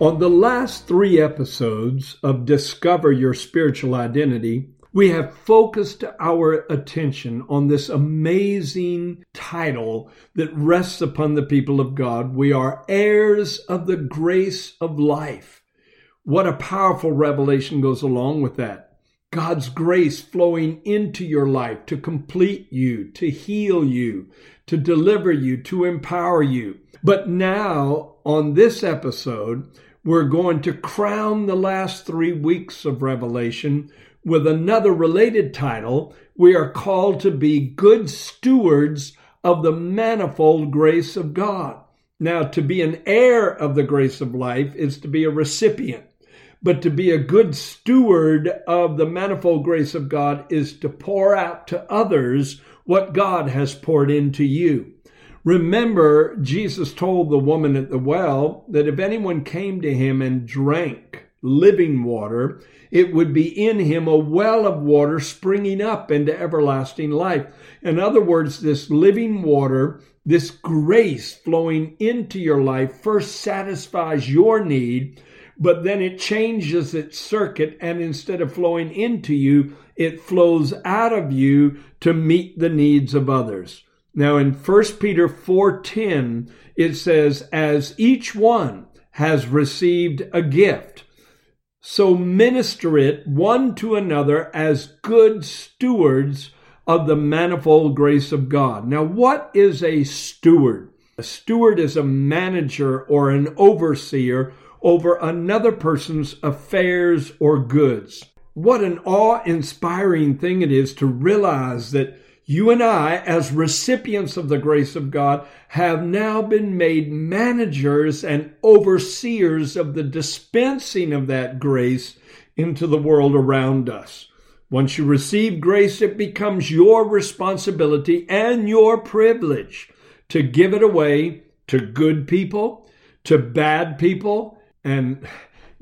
On the last three episodes of Discover Your Spiritual Identity, we have focused our attention on this amazing title that rests upon the people of God. We are heirs of the grace of life. What a powerful revelation goes along with that. God's grace flowing into your life to complete you, to heal you, to deliver you, to empower you. But now, on this episode, we're going to crown the last three weeks of Revelation with another related title. We are called to be good stewards of the manifold grace of God. Now, to be an heir of the grace of life is to be a recipient, but to be a good steward of the manifold grace of God is to pour out to others what God has poured into you. Remember, Jesus told the woman at the well that if anyone came to him and drank living water, it would be in him a well of water springing up into everlasting life. In other words, this living water, this grace flowing into your life first satisfies your need, but then it changes its circuit and instead of flowing into you, it flows out of you to meet the needs of others. Now in 1 Peter 4:10 it says as each one has received a gift so minister it one to another as good stewards of the manifold grace of God. Now what is a steward? A steward is a manager or an overseer over another person's affairs or goods. What an awe inspiring thing it is to realize that you and I, as recipients of the grace of God, have now been made managers and overseers of the dispensing of that grace into the world around us. Once you receive grace, it becomes your responsibility and your privilege to give it away to good people, to bad people, and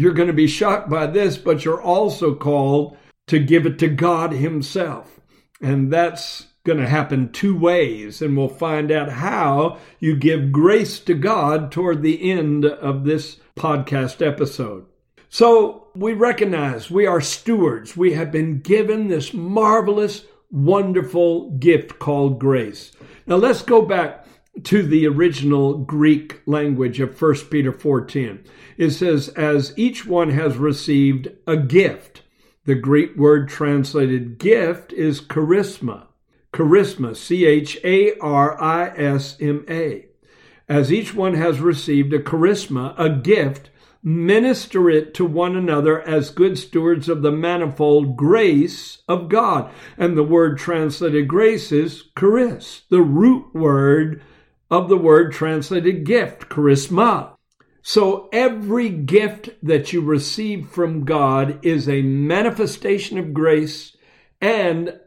you're going to be shocked by this, but you're also called to give it to God Himself. And that's going to happen two ways, and we'll find out how you give grace to God toward the end of this podcast episode. So we recognize we are stewards. We have been given this marvelous, wonderful gift called grace. Now let's go back to the original Greek language of 1 Peter 4:10. It says as each one has received a gift. The Greek word translated gift is charisma charisma, C H A R I S M A. As each one has received a charisma, a gift, minister it to one another as good stewards of the manifold grace of God. And the word translated grace is charis, the root word of the word translated gift, charisma. So every gift that you receive from God is a manifestation of grace and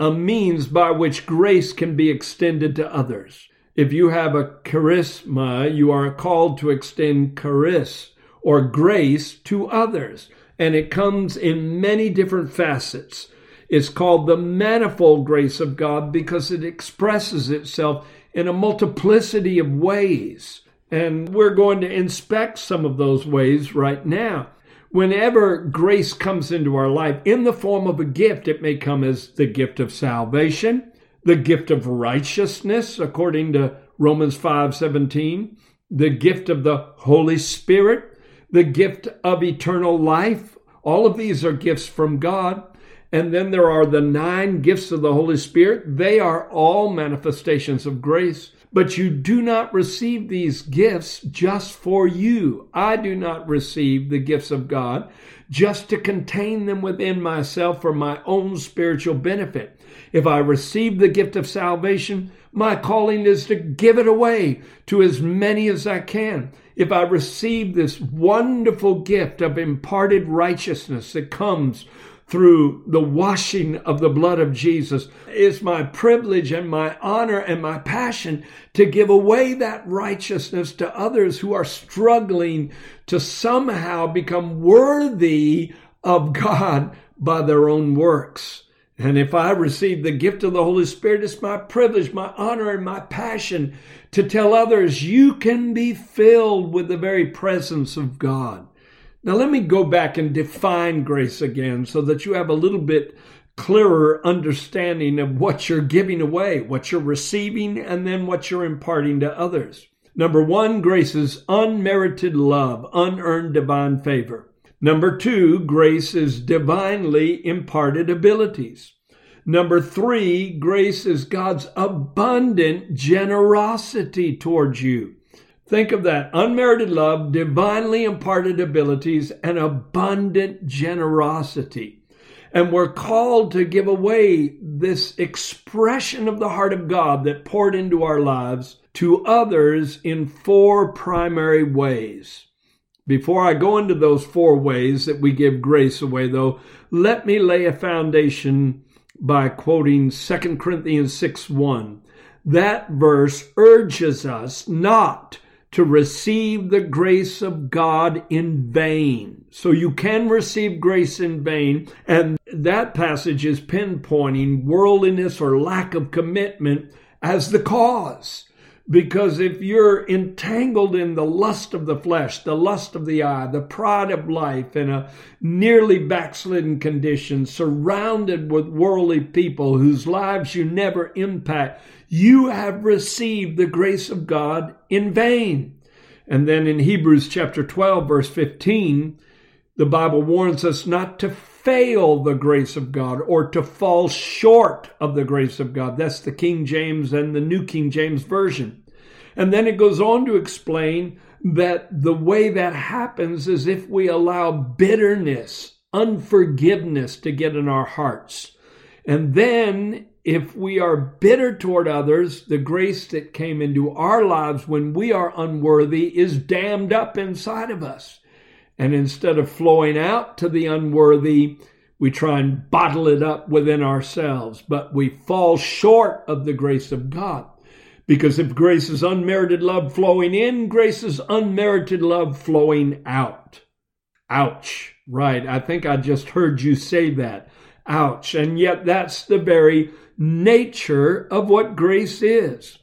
a means by which grace can be extended to others. If you have a charisma, you are called to extend charis or grace to others. And it comes in many different facets. It's called the manifold grace of God because it expresses itself in a multiplicity of ways. And we're going to inspect some of those ways right now. Whenever grace comes into our life in the form of a gift, it may come as the gift of salvation, the gift of righteousness, according to Romans 5 17, the gift of the Holy Spirit, the gift of eternal life. All of these are gifts from God. And then there are the nine gifts of the Holy Spirit. They are all manifestations of grace. But you do not receive these gifts just for you. I do not receive the gifts of God just to contain them within myself for my own spiritual benefit. If I receive the gift of salvation, my calling is to give it away to as many as I can. If I receive this wonderful gift of imparted righteousness that comes through the washing of the blood of Jesus. It's my privilege and my honor and my passion to give away that righteousness to others who are struggling to somehow become worthy of God by their own works. And if I receive the gift of the Holy Spirit, it's my privilege, my honor, and my passion to tell others you can be filled with the very presence of God. Now, let me go back and define grace again so that you have a little bit clearer understanding of what you're giving away, what you're receiving, and then what you're imparting to others. Number one, grace is unmerited love, unearned divine favor. Number two, grace is divinely imparted abilities. Number three, grace is God's abundant generosity towards you. Think of that unmerited love, divinely imparted abilities, and abundant generosity. And we're called to give away this expression of the heart of God that poured into our lives to others in four primary ways. Before I go into those four ways that we give grace away, though, let me lay a foundation by quoting 2 Corinthians 6 1. That verse urges us not to receive the grace of God in vain. So you can receive grace in vain. And that passage is pinpointing worldliness or lack of commitment as the cause. Because if you're entangled in the lust of the flesh, the lust of the eye, the pride of life, in a nearly backslidden condition, surrounded with worldly people whose lives you never impact, you have received the grace of God in vain. And then in Hebrews chapter 12, verse 15, the Bible warns us not to fail the grace of God or to fall short of the grace of God. That's the King James and the New King James Version. And then it goes on to explain that the way that happens is if we allow bitterness, unforgiveness to get in our hearts. And then if we are bitter toward others, the grace that came into our lives when we are unworthy is dammed up inside of us. And instead of flowing out to the unworthy, we try and bottle it up within ourselves, but we fall short of the grace of God. Because if grace is unmerited love flowing in, grace is unmerited love flowing out. Ouch. Right. I think I just heard you say that. Ouch. And yet that's the very nature of what grace is.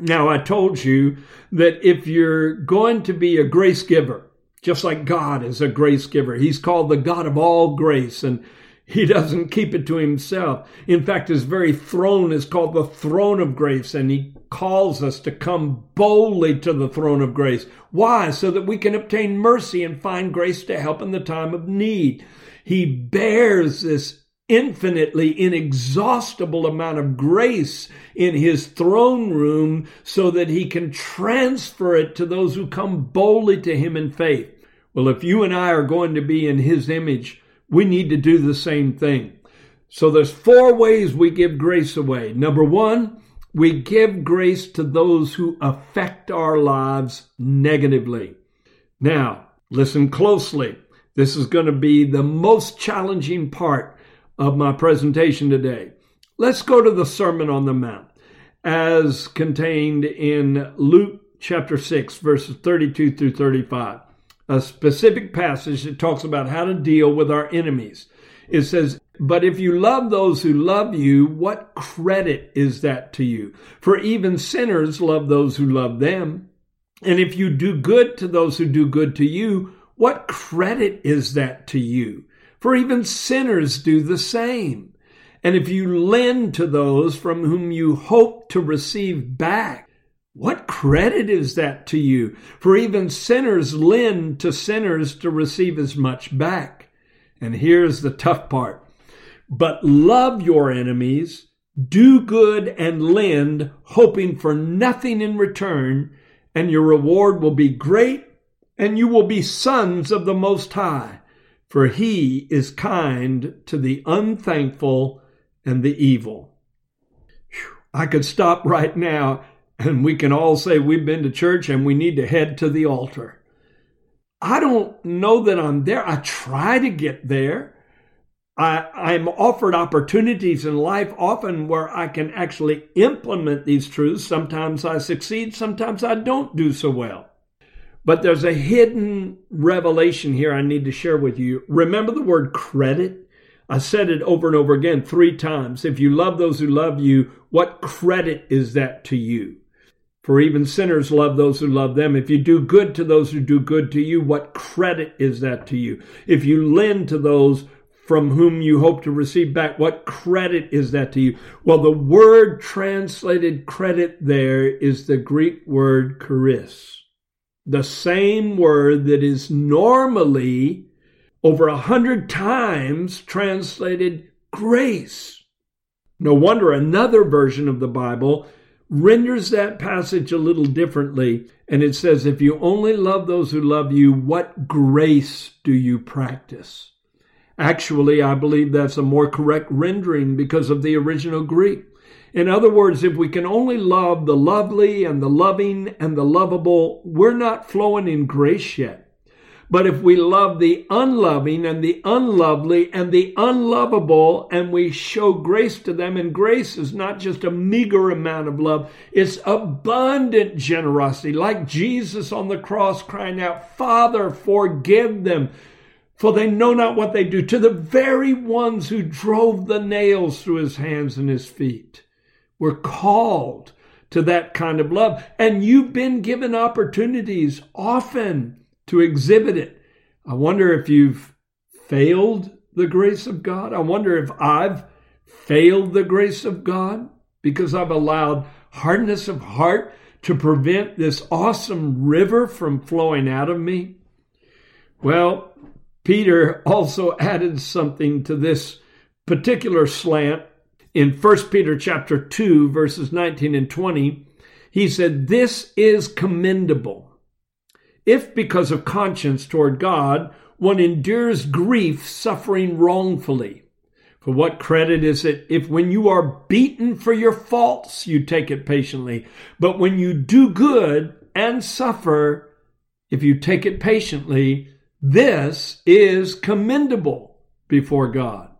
Now, I told you that if you're going to be a grace giver, just like God is a grace giver, He's called the God of all grace, and He doesn't keep it to Himself. In fact, His very throne is called the throne of grace, and He calls us to come boldly to the throne of grace. Why? So that we can obtain mercy and find grace to help in the time of need. He bears this infinitely inexhaustible amount of grace in his throne room so that he can transfer it to those who come boldly to him in faith. Well, if you and I are going to be in his image, we need to do the same thing. So there's four ways we give grace away. Number one, we give grace to those who affect our lives negatively. Now, listen closely. This is going to be the most challenging part of my presentation today. Let's go to the Sermon on the Mount as contained in Luke chapter 6, verses 32 through 35. A specific passage that talks about how to deal with our enemies. It says, But if you love those who love you, what credit is that to you? For even sinners love those who love them. And if you do good to those who do good to you, what credit is that to you? For even sinners do the same. And if you lend to those from whom you hope to receive back, what credit is that to you? For even sinners lend to sinners to receive as much back. And here's the tough part. But love your enemies Do good and lend, hoping for nothing in return, and your reward will be great, and you will be sons of the Most High, for He is kind to the unthankful and the evil. Whew. I could stop right now, and we can all say we've been to church and we need to head to the altar. I don't know that I'm there. I try to get there. I, I'm offered opportunities in life often where I can actually implement these truths. Sometimes I succeed, sometimes I don't do so well. But there's a hidden revelation here I need to share with you. Remember the word credit? I said it over and over again three times. If you love those who love you, what credit is that to you? For even sinners love those who love them. If you do good to those who do good to you, what credit is that to you? If you lend to those from whom you hope to receive back, what credit is that to you? Well, the word translated credit there is the Greek word charis, the same word that is normally over a hundred times translated grace. No wonder another version of the Bible renders that passage a little differently. And it says, If you only love those who love you, what grace do you practice? Actually, I believe that's a more correct rendering because of the original Greek. In other words, if we can only love the lovely and the loving and the lovable, we're not flowing in grace yet. But if we love the unloving and the unlovely and the unlovable and we show grace to them, and grace is not just a meager amount of love, it's abundant generosity, like Jesus on the cross crying out, Father, forgive them, for they know not what they do, to the very ones who drove the nails through his hands and his feet. We're called to that kind of love, and you've been given opportunities often to exhibit it. I wonder if you've failed the grace of God. I wonder if I've failed the grace of God because I've allowed hardness of heart to prevent this awesome river from flowing out of me. Well, Peter also added something to this particular slant in 1 Peter chapter 2 verses 19 and 20. He said, "This is commendable." if because of conscience toward God one endures grief suffering wrongfully. For what credit is it if when you are beaten for your faults you take it patiently, but when you do good and suffer, if you take it patiently, this is commendable before God.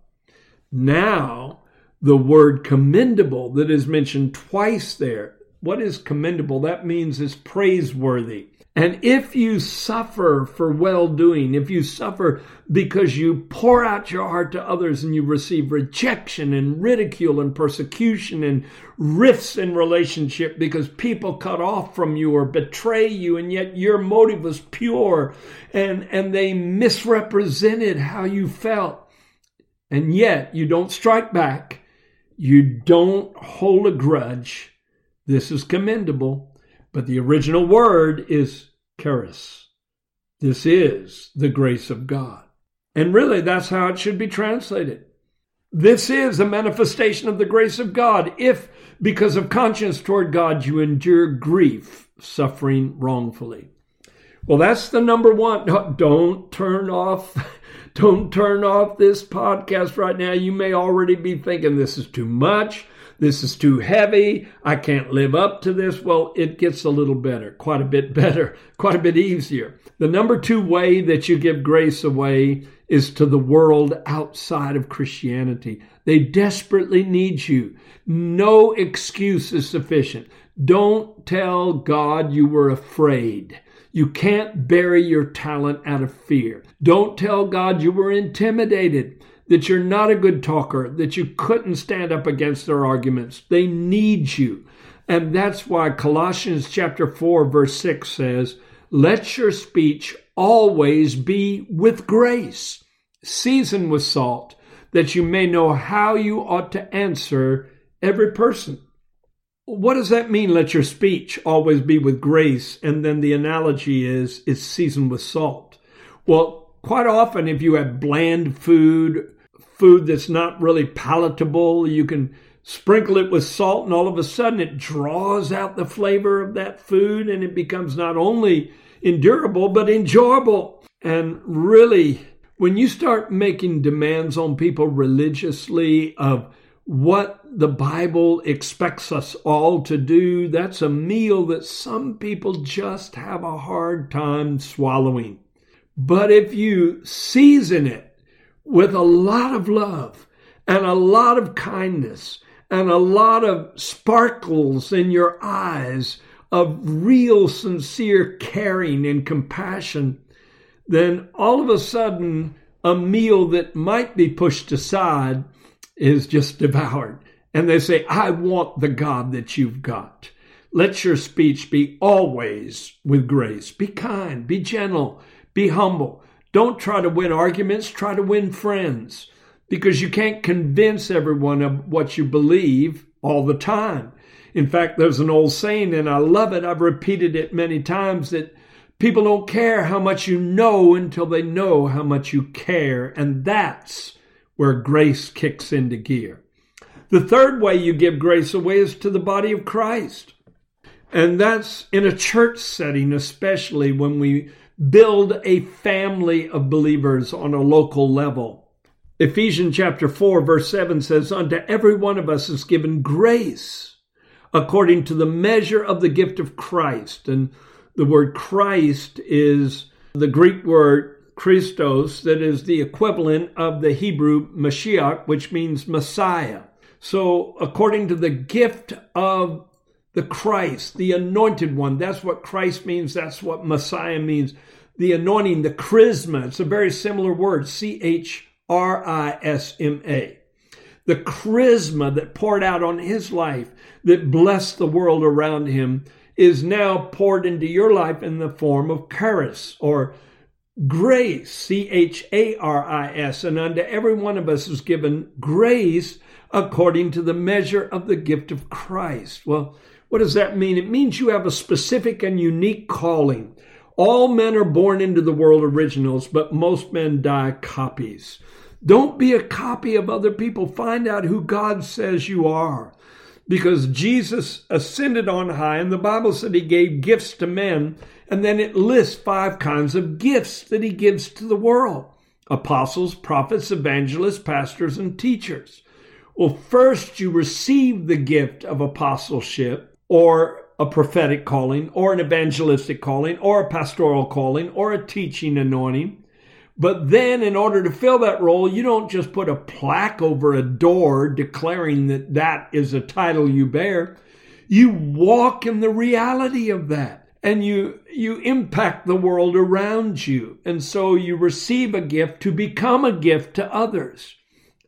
Now, the word commendable that is mentioned twice there. What is commendable? That means is praiseworthy. And if you suffer for well doing, if you suffer because you pour out your heart to others and you receive rejection and ridicule and persecution and rifts in relationship because people cut off from you or betray you and yet your motive was pure and, and they misrepresented how you felt. And yet you don't strike back. You don't hold a grudge. This is commendable. But the original word is charis. This is the grace of God. And really, that's how it should be translated. This is a manifestation of the grace of God. If, because of conscience toward God, you endure grief, suffering wrongfully. Well, that's the number one. Don't turn off. Don't turn off this podcast right now. You may already be thinking this is too much. This is too heavy. I can't live up to this. Well, it gets a little better, quite a bit better, quite a bit easier. The number two way that you give grace away is to the world outside of Christianity. They desperately need you. No excuse is sufficient. Don't tell God you were afraid. You can't bury your talent out of fear. Don't tell God you were intimidated that you're not a good talker, that you couldn't stand up against their arguments. They need you. And that's why Colossians chapter 4 verse 6 says, "Let your speech always be with grace, seasoned with salt, that you may know how you ought to answer every person." What does that mean? Let your speech always be with grace. And then the analogy is it's seasoned with salt. Well, quite often, if you have bland food food that's not really palatable. You can sprinkle it with salt, and all of a sudden it draws out the flavor of that food and it becomes not only endurable, but enjoyable. And really, when you start making demands on people religiously of what the Bible expects us all to do, that's a meal that some people just have a hard time swallowing. But if you season it with a lot of love and a lot of kindness and a lot of sparkles in your eyes of real, sincere caring and compassion, then all of a sudden, a meal that might be pushed aside is just devoured. And they say, I want the God that you've got. Let your speech be always with grace. Be kind, be gentle, be humble. Don't try to win arguments, try to win friends because you can't convince everyone of what you believe all the time. In fact, there's an old saying, and I love it. I've repeated it many times that people don't care how much you know until they know how much you care. And that's where grace kicks into gear. The third way you give grace away is to the body of Christ. And that's in a church setting, especially when we build a family of believers on a local level. Ephesians chapter 4, verse 7 says, Unto every one of us is given grace according to the measure of the gift of Christ. And the word Christ is the Greek word Christos, that is the equivalent of the Hebrew Mashiach, which means Messiah. So, according to the gift of the Christ, the anointed one. That's what Christ means. That's what Messiah means. The anointing, the chrisma. It's a very similar word, C H R I S M A. The chrisma that poured out on his life, that blessed the world around him, is now poured into your life in the form of charis or grace, C H A R I S. And unto every one of us is given grace according to the measure of the gift of Christ. Well, what does that mean? It means you have a specific and unique calling. All men are born into the world originals, but most men die copies. Don't be a copy of other people. Find out who God says you are. Because Jesus ascended on high, and the Bible said he gave gifts to men, and then it lists five kinds of gifts that he gives to the world apostles, prophets, evangelists, pastors, and teachers. Well, first you receive the gift of apostleship or a prophetic calling or an evangelistic calling or a pastoral calling or a teaching anointing. But then, in order to fill that role, you don't just put a plaque over a door declaring that that is a title you bear. You walk in the reality of that and you, you impact the world around you. And so you receive a gift to become a gift to others.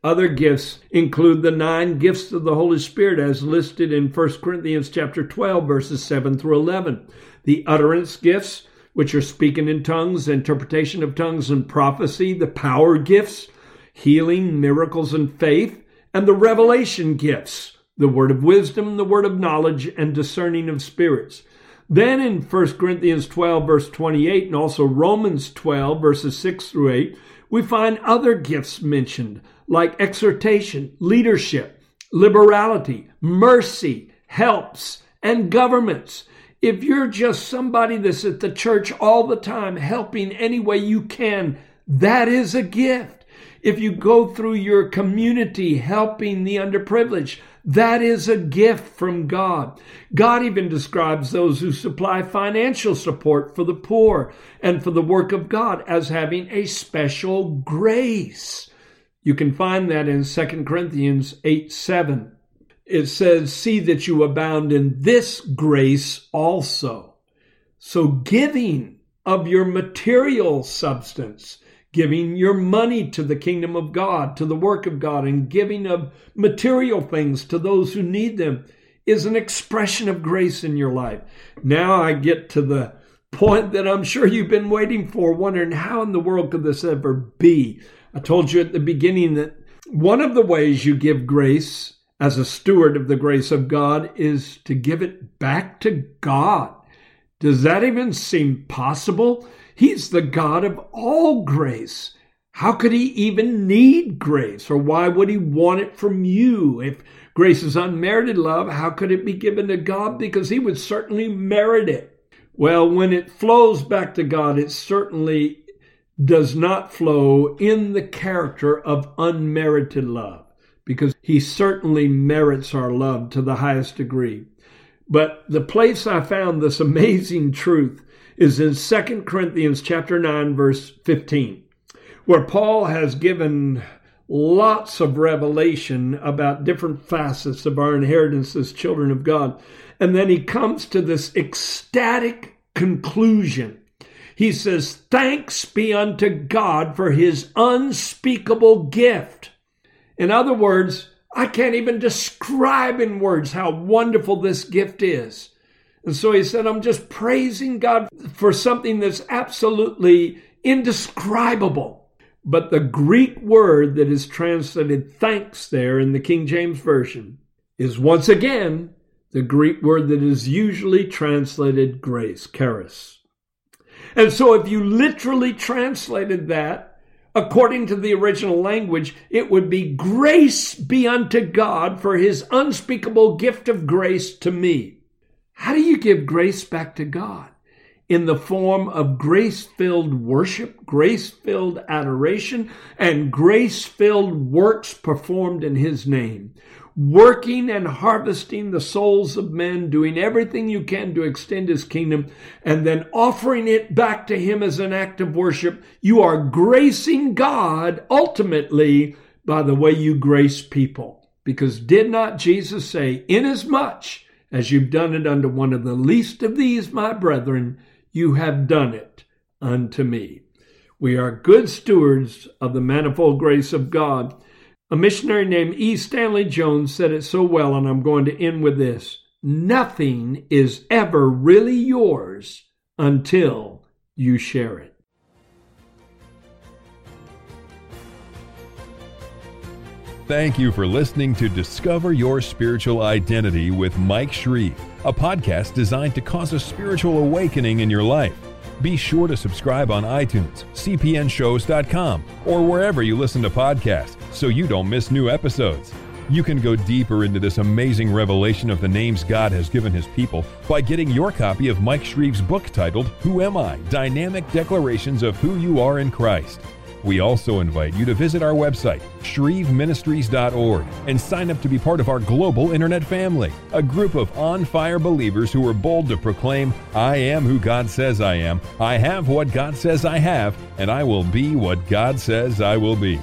Other gifts include the nine gifts of the Holy Spirit as listed in 1 Corinthians chapter 12 verses 7 through 11. The utterance gifts, which are speaking in tongues, interpretation of tongues and prophecy, the power gifts, healing, miracles and faith, and the revelation gifts, the word of wisdom, the word of knowledge and discerning of spirits. Then in 1 Corinthians 12 verse 28 and also Romans 12 verses 6 through 8, we find other gifts mentioned like exhortation, leadership, liberality, mercy, helps, and governments. If you're just somebody that's at the church all the time helping any way you can, that is a gift. If you go through your community helping the underprivileged, that is a gift from God. God even describes those who supply financial support for the poor and for the work of God as having a special grace. You can find that in 2 Corinthians 8 7. It says, See that you abound in this grace also. So, giving of your material substance, giving your money to the kingdom of God, to the work of God, and giving of material things to those who need them is an expression of grace in your life. Now I get to the point that I'm sure you've been waiting for, wondering how in the world could this ever be? I told you at the beginning that one of the ways you give grace as a steward of the grace of God is to give it back to God. Does that even seem possible? He's the God of all grace. How could he even need grace? Or why would he want it from you? If grace is unmerited love, how could it be given to God? Because he would certainly merit it. Well, when it flows back to God, it certainly does not flow in the character of unmerited love because he certainly merits our love to the highest degree. But the place I found this amazing truth is in 2 Corinthians chapter 9 verse 15, where Paul has given lots of revelation about different facets of our inheritance as children of God. And then he comes to this ecstatic conclusion. He says, Thanks be unto God for his unspeakable gift. In other words, I can't even describe in words how wonderful this gift is. And so he said, I'm just praising God for something that's absolutely indescribable. But the Greek word that is translated thanks there in the King James Version is once again the Greek word that is usually translated grace, charis. And so if you literally translated that, according to the original language, it would be grace be unto God for his unspeakable gift of grace to me. How do you give grace back to God? In the form of grace filled worship, grace filled adoration, and grace filled works performed in his name working and harvesting the souls of men, doing everything you can to extend his kingdom, and then offering it back to him as an act of worship, you are gracing God ultimately by the way you grace people. Because did not Jesus say, Inasmuch as you've done it unto one of the least of these, my brethren, you have done it unto me. We are good stewards of the manifold grace of God a missionary named E. Stanley Jones said it so well, and I'm going to end with this. Nothing is ever really yours until you share it. Thank you for listening to Discover Your Spiritual Identity with Mike Shreve, a podcast designed to cause a spiritual awakening in your life. Be sure to subscribe on iTunes, cpnshows.com, or wherever you listen to podcasts so you don't miss new episodes. You can go deeper into this amazing revelation of the names God has given His people by getting your copy of Mike Shreve's book titled Who Am I? Dynamic Declarations of Who You Are in Christ. We also invite you to visit our website, shreveministries.org, and sign up to be part of our global internet family, a group of on fire believers who are bold to proclaim, I am who God says I am, I have what God says I have, and I will be what God says I will be.